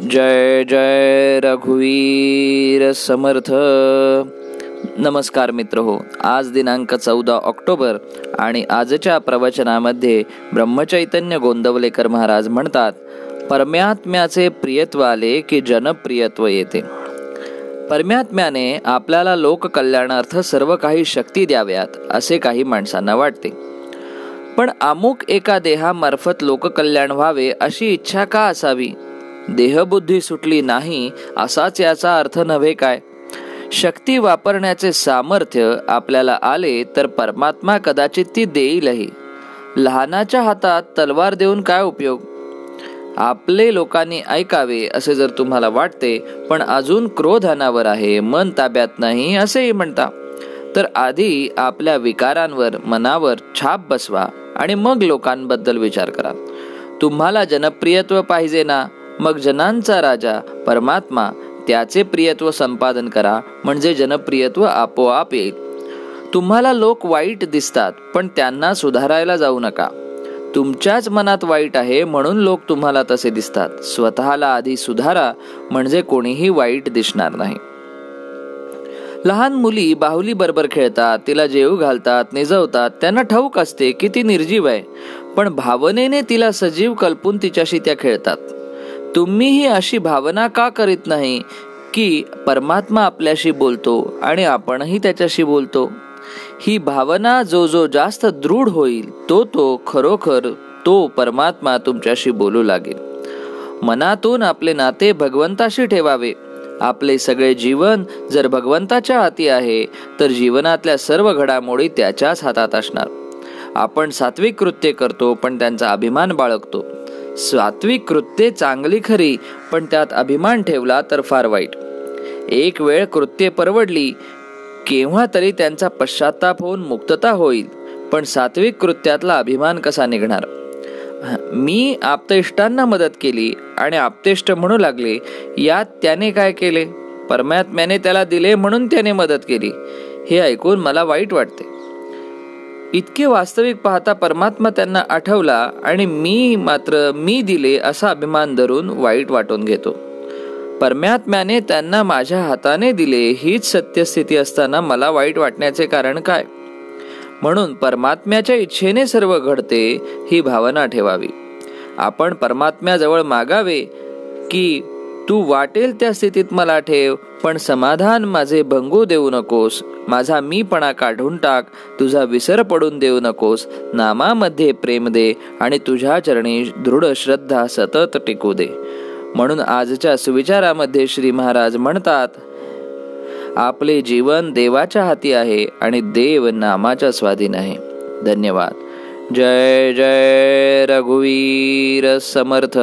जय जय रघुवीर समर्थ। नमस्कार मित्र हो आज दिनांक चौदा ऑक्टोबर आणि आजच्या प्रवचनामध्ये ब्रह्मचैतन्य गोंदवलेकर महाराज म्हणतात परमात्म्याचे प्रियत्व आले की जनप्रियत्व येते. परमात्म्याने आपल्याला लोककल्याणार्थ सर्व काही शक्ती द्याव्यात असे काही माणसांना वाटते. पण अमुक एका देहामार्फत लोककल्याण व्हावे अशी इच्छा का असावी? देहबुद्धी सुटली नाही असाच याचा अर्थ नव्हे काय? शक्ती वापरण्याचे सामर्थ्य आपल्याला आले तर परमात्मा कदाचित ती देईलही. लहानाच्या हातात तलवार देऊन काय उपयोग? आपले लोकांनी ऐकावे असे जर तुम्हाला वाटते पण अजून क्रोध अनावर आहे मन ताब्यात नाही असेही म्हणता. तर आधी आपल्या विकारांवर मनावर छाप बसवा आणि मग लोकांबद्दल विचार करा. तुम्हाला जनप्रियत्व पाहिजे ना? मग जनांचा राजा परमात्मा त्याचे प्रियत्व संपादन करा म्हणजे जनप्रियत्व आपोआप येईल. तुम्हाला लोक वाईट दिसतात पण त्यांना सुधारायला जाऊ नका. तुमच्याच मनात वाईट आहे म्हणून लोक तुम्हाला तसे दिसतात. स्वतःला आधी सुधारा म्हणजे कोणीही वाईट दिसणार नाही. लहान मुली बाहुली बरोबर खेळतात तिला जेव घालतात निजवतात त्यांना ठाऊक असते की ती निर्जीव आहे. पण भावनेने तिला सजीव कल्पून तिच्याशी त्या खेळतात. तुम्हीही अशी भावना का करीत नाही की परमात्मा आपल्याशी बोलतो आणि आपणही त्याच्याशी बोलतो? ही भावना जो जो जास्त दृढ होईल तो तो खरोखर तो परमात्मा तुमच्याशी बोलू लागेल. मनातून आपले नाते भगवंताशी ठेवावे. आपले सगळे जीवन जर भगवंताच्या हाती आहे तर जीवनातल्या सर्व घडामोडी त्याच्याच हातात असणार. आपण सात्विक कृत्य करतो पण त्यांचा अभिमान बाळगतो. सात्विक कृत्ये चांगली खरी पण त्यात अभिमान ठेवला तर फार वाईट. एक वेळ कृत्ये परवडली केव्हा तरी त्यांचा पश्चाताप होऊन मुक्तता होईल पण सात्विक कृत्यातला अभिमान कसा निघणार? मी आपतेष्टांना मदत केली आणि आपतेष्ट म्हणू लागले यात त्याने काय केले? परमात्म्याने त्याला दिले म्हणून त्याने मदत केली. हे ऐकून मला वाईट वाटते. इतके वास्तविक पाहता परमात्मा त्यांना आठवला आणि मी मात्र मी दिले असा अभिमान धरून वाईट वाटून घेतो. परमात्म्याने त्यांना माझ्या हाताने दिले हीच सत्यस्थिती असताना मला वाईट वाटण्याचे कारण काय? म्हणून परमात्म्याच्या इच्छेने सर्व घडते ही भावना ठेवावी. आपण परमात्म्याजवळ मागावे की तू वाटेल त्या स्थितीत मला ठेव पण समाधान माझे भंगू देऊ नकोस. माझा मीपणा काढून टाक तुझा विसर पडून देऊ नकोस. नामामध्ये प्रेम दे आणि तुझ्या चरणी दृढ श्रद्धा सतत टिकू दे. म्हणून आजच्या सुविचारामध्ये श्री महाराज म्हणतात आपले जीवन देवाच्या हाती आहे आणि देव नामाच्या स्वाधीन आहे. धन्यवाद. जय जय रघुवीर समर्थ.